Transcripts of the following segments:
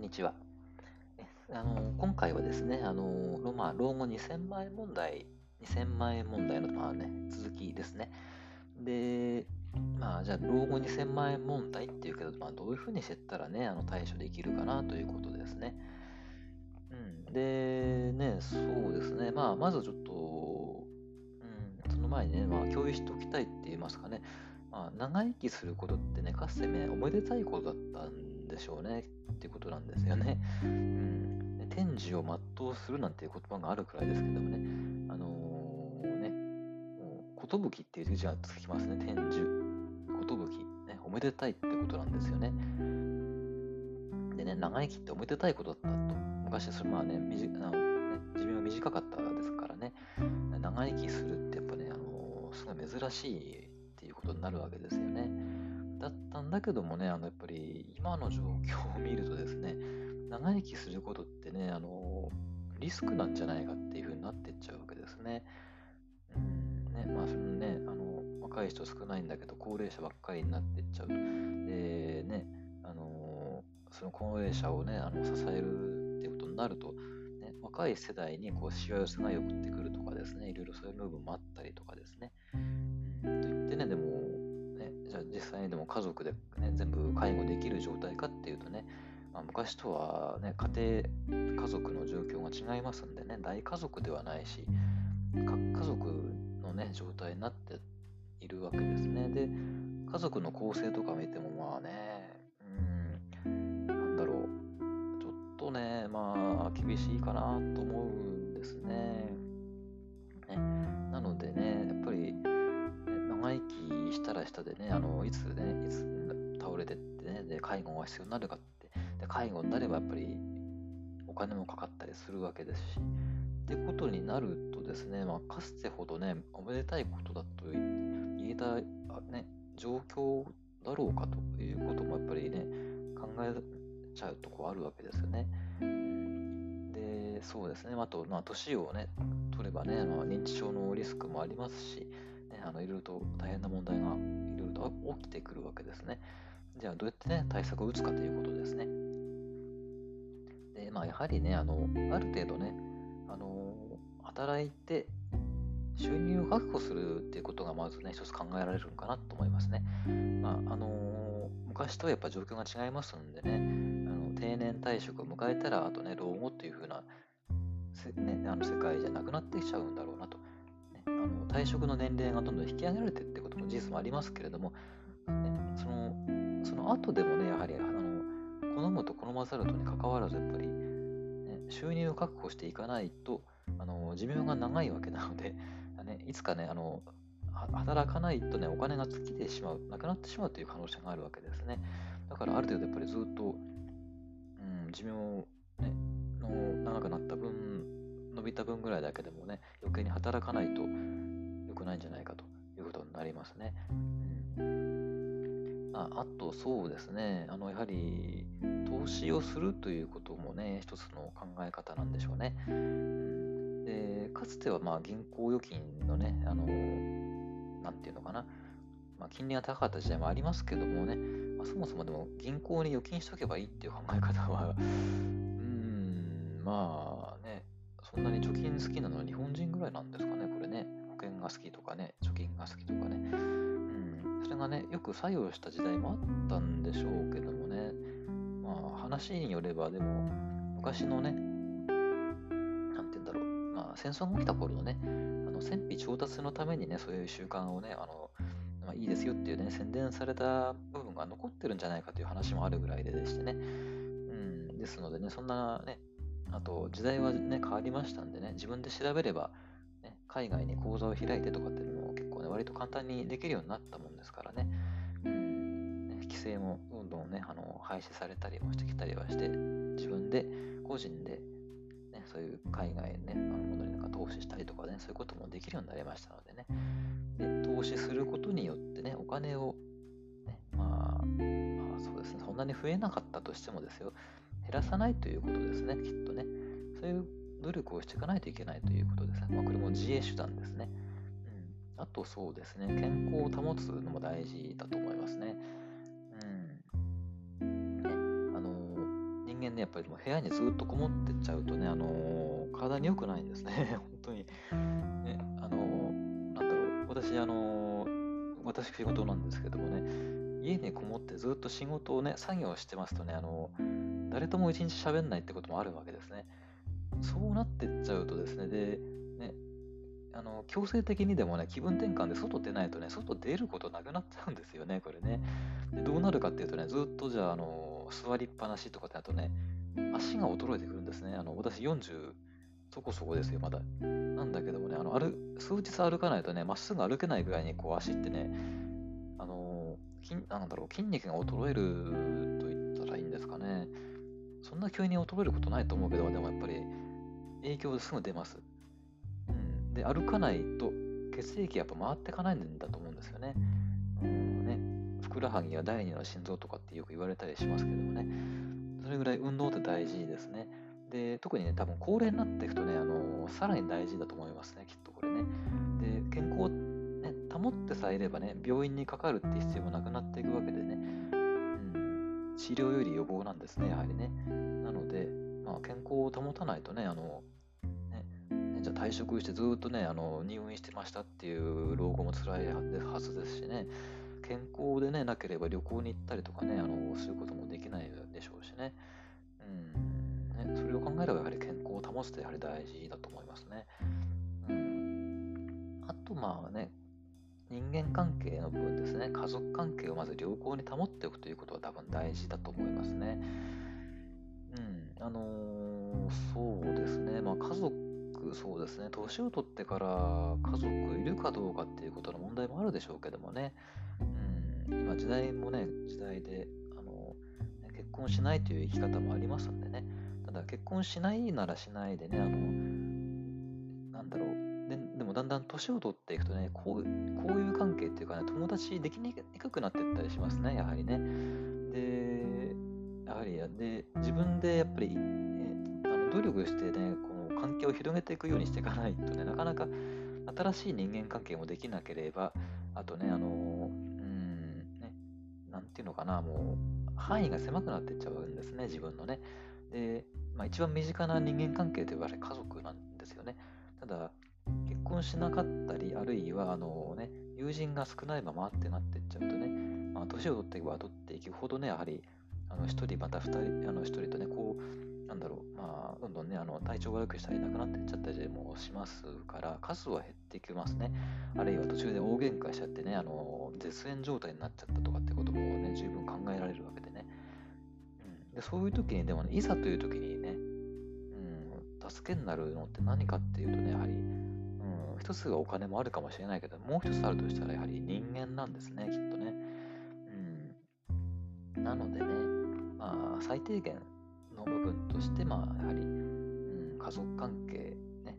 んにちは。あの今回はですね、あのまあ、老後2000万円問題、2000万円問題の、まあね、続きですね。で、まあ、じゃあ、老後2000万円問題っていうけど、まあ、どういうふうにしてったらね、あの対処できるかなということですね。うん、で、ね、そうですね、まあ、まずちょっと、うん、その前にね、まあ、共有しておきたいって言いますかね、まあ、長生きすることってね、かつてね、おめでたいことだったんでしょうねっていうことなんですよね。うん、天寿を全うするなんていう言葉があるくらいですけどもね、あのー、ね、寿っていう字がつきますね、天寿、寿、ね、おめでたいってことなんですよね。でね、長生きっておめでたいことだったと。昔、それまあね、みじあのね寿命が短かったですからね、長生きするってやっぱね、あのー、すごい珍しいことになるわけですよね。だったんだけどもね、あのやっぱり今の状況を見るとですね、長生きすることってね、あのリスクなんじゃないかっていうふうになってっちゃうわけですね。うんねまあ、そのねあの若い人少ないんだけど、高齢者ばっかりになってっちゃう。でね、あのその高齢者をね、あの支えるっていうことになると、ね、若い世代にこうしわ寄せが寄ってくるとかですね、いろいろそういう部分もあったりとかですね。ね、でも、ね、じゃあ実際にでも家族で、ね、全部介護できる状態かっていうとね、まあ、昔とは、ね、家庭、家族の状況が違いますんでね、大家族ではないし、家族のね、状態になっているわけですね。で、家族の構成とか見ても、まあね、うん、なんだろう、ちょっとね、まあ、厳しいかなと思うんですね。ねなのでね、したらしたでね、あのいつね、いつ倒れてってね、で介護が必要になるかって、で介護になればやっぱりお金もかかったりするわけですし、ってことになるとですね、まあ、かつてほどね、おめでたいことだと言えた、ね、状況だろうかということもやっぱりね、考えちゃうとこあるわけですよね。で、そうですね、あと、まあ、年をね、取ればね、まあ、認知症のリスクもありますし、あのいろいろと大変な問題がいろいろと起きてくるわけですね。じゃあどうやってね、対策を打つかということですね。で、まあやはりね、あの、ある程度ね、あの、働いて収入を確保するっていうことがまずね、一つ考えられるのかなと思いますね。まあ、あの昔とはやっぱ状況が違いますんでね、あの定年退職を迎えたら、あとね、老後っていう風な、ね、あの世界じゃなくなってきちゃうんだろうなと。あの退職の年齢がどんどん引き上げられてってことも事実もありますけれども、ね、そのその後でもね、やはりあの好むと好まざるとにかかわらず、やっぱり、ね、収入を確保していかないと、あの寿命が長いわけなので、ね、いつかね、あの働かないとね、お金が尽きてしまう、なくなってしまうという可能性があるわけですね。だからある程度やっぱりずっと、うん、寿命、ね、の長くなった分、伸びた分ぐらいだけでもね、余計に働かないと良くないんじゃないかということになりますね。うん、ああと、そうですね、あのやはり投資をするということもね、一つの考え方なんでしょうね。うん、でかつてはまあ銀行預金のね、あのなんていうのかな、まあ、金利が高かった時代もありますけどもね、まあ、そもそもでも銀行に預金しとけばいいっていう考え方は、うーん、まあ、そんなに貯金好きなのは日本人ぐらいなんですかね、これね。保険が好きとかね、貯金が好きとかね。うん、それがね、よく作用した時代もあったんでしょうけどもね。まあ、話によれば、でも、昔のね、なんて言うんだろう、まあ、戦争が起きた頃のね、あの戦費調達のためにね、そういう習慣をね、あの、まあ、いいですよっていうね、宣伝された部分が残ってるんじゃないかという話もあるぐらいででしてね。うん、ですのでね、そんなね、あと、時代はね、変わりましたんでね、自分で調べれば、ね、海外に講座を開いてとかっていうのも結構ね、割と簡単にできるようになったもんですからね、うん。ね規制もどんどんね、あの廃止されたりもしてきたりはして、自分で、個人で、ね、そういう海外ね、あのものになんか投資したりとかね、そういうこともできるようになりましたのでね、で投資することによってね、お金を、ね、まあ、まあ、そうですね、そんなに増えなかったとしてもですよ、減らさないということですね、きっとね。そういう努力をしていかないといけないということですね。まあ、これも自衛手段ですね。うん、あとそうですね、健康を保つのも大事だと思いますね。うん。ね、あの、人間ね、やっぱりもう部屋にずっとこもってっちゃうとね、あの、体に良くないんですね、本当に。ね、あの、なんだろう、私、あの、私仕事なんですけどもね、家にこもってずっと仕事をね、作業してますとね、あの誰とも一日喋んないってこともあるわけですね。そうなってっちゃうとですね、で、ね、あの強制的にでもね、気分転換で外出ないとね、外出ることなくなっちゃうんですよね、これね。でどうなるかっていうとね、ずっとじゃあ、あの座りっぱなしとかだとね、足が衰えてくるんですね。あの私40そこそこですよ、まだ。なんだけどもね、あの歩数日歩かないとね、まっすぐ歩けないぐらいにこう足ってね、あの筋なんだろう筋肉が衰えると言ったらいいんですかね。そんな急に衰えることないと思うけど、でもやっぱり影響すぐ出ます。うん、で、歩かないと血液やっぱ回っていかないんだと思うんですよね。うんねふくらはぎは第二の心臓とかってよく言われたりしますけどもね。それぐらい運動って大事ですね。で、特にね、多分高齢になっていくとね、あのさらに大事だと思いますね、きっとこれね。で、健康、ね、保ってさえいればね、病院にかかるって必要もなくなっていくわけでね、治療より予防なんですね、やはりね。なので、まあ、健康を保たないとね、あの、ね、ねじゃあ退職してずっとね、あの入院してましたっていう老後も辛いはずですしね、健康でね、なければ旅行に行ったりとかね、あのすることもできないでしょうしね。うん、ねそれを考えればやはり健康を保つってやはり大事だと思いますね。うん、あとまあね、人間関係の部分ですね、家族関係をまず良好に保っておくということは多分大事だと思いますね。うん、あのー、そうですね、まあ家族、そうですね、年を取ってから家族いるかどうかっていうことの問題もあるでしょうけどもね、うん、今時代もね、時代で、あのー、結婚しないという生き方もありますんでね、ただ結婚しないならしないでね、あの、なんだろう、もだんだん年を取っていくとねこう、こういう関係っていうかね、友達できにくくなっていったりしますね、やはりね。で、やはり、で、自分でやっぱり、えあの努力してね、この関係を広げていくようにしていかないとね、なかなか新しい人間関係もできなければ、あとね、あの、うん、ね、なんていうのかな、もう、範囲が狭くなっていっちゃうんですね、自分のね。で、まあ、一番身近な人間関係といわれ家族なんですよね。ただ、婚しなかったり、あるいは、あのね、友人が少ないままってなっていっちゃうとね、まあ、年を取っていけば取っていくほどね、やはり、あの、一人また二人、あの、一人とね、こう、なんだろう、まあ、どんどんね、あの、体調が悪くしたりなくなっていっちゃったりもしますから、数は減ってきますね。あるいは途中で大喧嘩しちゃってね、あの、絶縁状態になっちゃったとかってこともね、十分考えられるわけでね。うん、でそういう時に、でもね、いざという時にね、うん、助けになるのって何かっていうとね、やはり、一つがお金もあるかもしれないけど、もう一つあるとしたらやはり人間なんですね、きっとね。うん。なのでね、まあ、最低限の部分として、まあ、やはり、うん、家族関係、ね、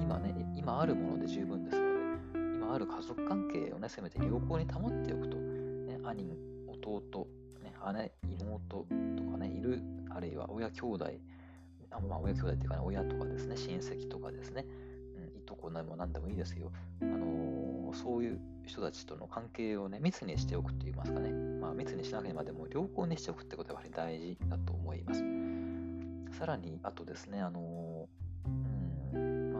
今ね、今あるもので十分ですので、今ある家族関係をね、せめて良好に保っておくと、ね、兄、弟、ね、姉、妹とかね、いる、あるいは親兄弟、あまあ、親兄弟っていうかね、親とかですね、親戚とかですね、とこでも何でもいいですよ。あのー、そういう人たちとの関係をね、密にしておくと言いますかね。まあ、密にしなければでも良好にしておくってことはやはり大事だと思います。さらに、あとですね、あのー、うん、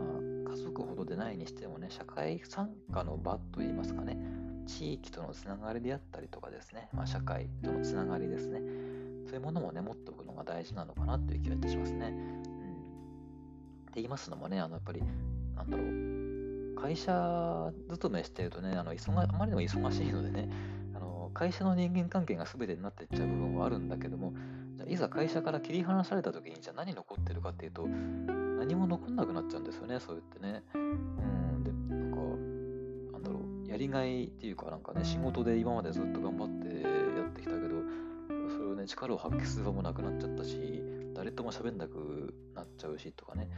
まあ、家族ほどでないにしてもね、社会参加の場といいますかね、地域とのつながりであったりとかですね、まあ、社会とのつながりですね、そういうものもね、持っておくのが大事なのかなという気がいたしますね。うん、って言いますのもね、あのやっぱりなんだろう、会社勤めしてるとね、あの忙あまりにも忙しいのでね、あの会社の人間関係が全てになっていっちゃう部分はあるんだけども、じゃいざ会社から切り離された時に、じゃあ何残ってるかっていうと、何も残んなくなっちゃうんですよね、そう言ってね。うん、で、なんか、なんだろう、やりがいっていうか、なんかね、仕事で今までずっと頑張ってやってきたけど、それをね、力を発揮する場もなくなっちゃったし、誰とも喋んなくなっちゃうしとかね、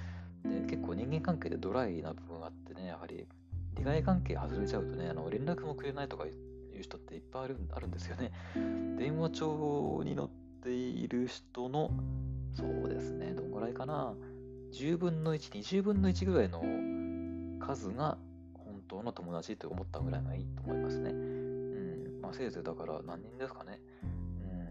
で、結構人間関係でドライな部分があってね、やはり利害関係外れちゃうとね、あの連絡もくれないとかいう人っていっぱいあるあるんですよね。電話帳に載っている人の、そうですね、どんぐらいかな、10分の1、20分の1ぐらいの数が本当の友達と思ったぐらいがいいと思いますね。うん、まあ、せいぜいだから何人ですかね。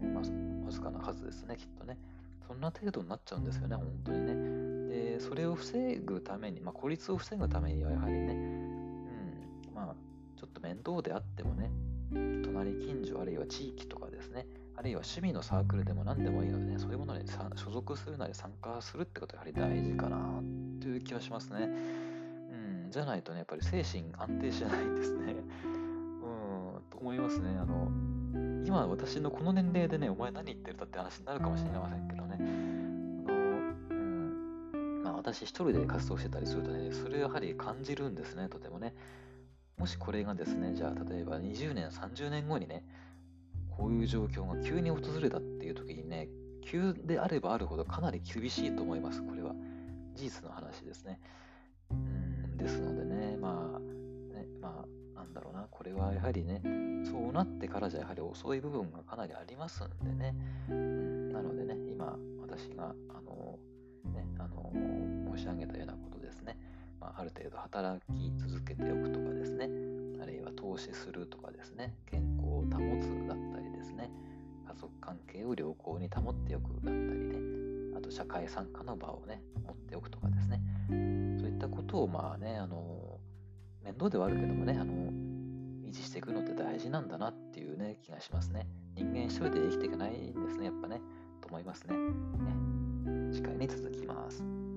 うん、まあ、わずかな数ですね、きっとね。そんな程度になっちゃうんですよね、本当にね。で、それを防ぐために、まあ、孤立を防ぐためにはやはりね、うん、まあ、ちょっと面倒であってもね、隣近所あるいは地域とかですね、あるいは趣味のサークルでも何でもいいのでね、そういうものに所属するなり参加するってことはやはり大事かなという気はしますね。うん、じゃないとね、やっぱり精神安定しないんですね。うん、と思いますね。あの、今私のこの年齢でね、お前何言ってるんだって話になるかもしれませんけどね。私一人で活動してたりするとね、それをやはり感じるんですね、とてもね。もしこれがですね、じゃあ例えば20年、30年後にね、こういう状況が急に訪れたっていう時にね、急であればあるほどかなり厳しいと思います。これは事実の話ですね。うんですのでね、まあ、ね、まあ、なんだろうな、これはやはりね、そうなってからじゃやはり遅い部分がかなりありますんでね。うん、なのでね、今、私が、あの、ね、あの、申し上げたようなことですね。まあ、ある程度働き続けておくとかですね、あるいは投資するとかですね、健康を保つだったりですね、家族関係を良好に保っておくだったりね、あと社会参加の場をね、持っておくとかですね、そういったことをまあね、あの、面倒ではあるけどもね、あの、維持していくのって大事なんだなっていうね、気がしますね。人間一人で生きていけないんですね、やっぱね、と思いますね。ね。次回に続きます。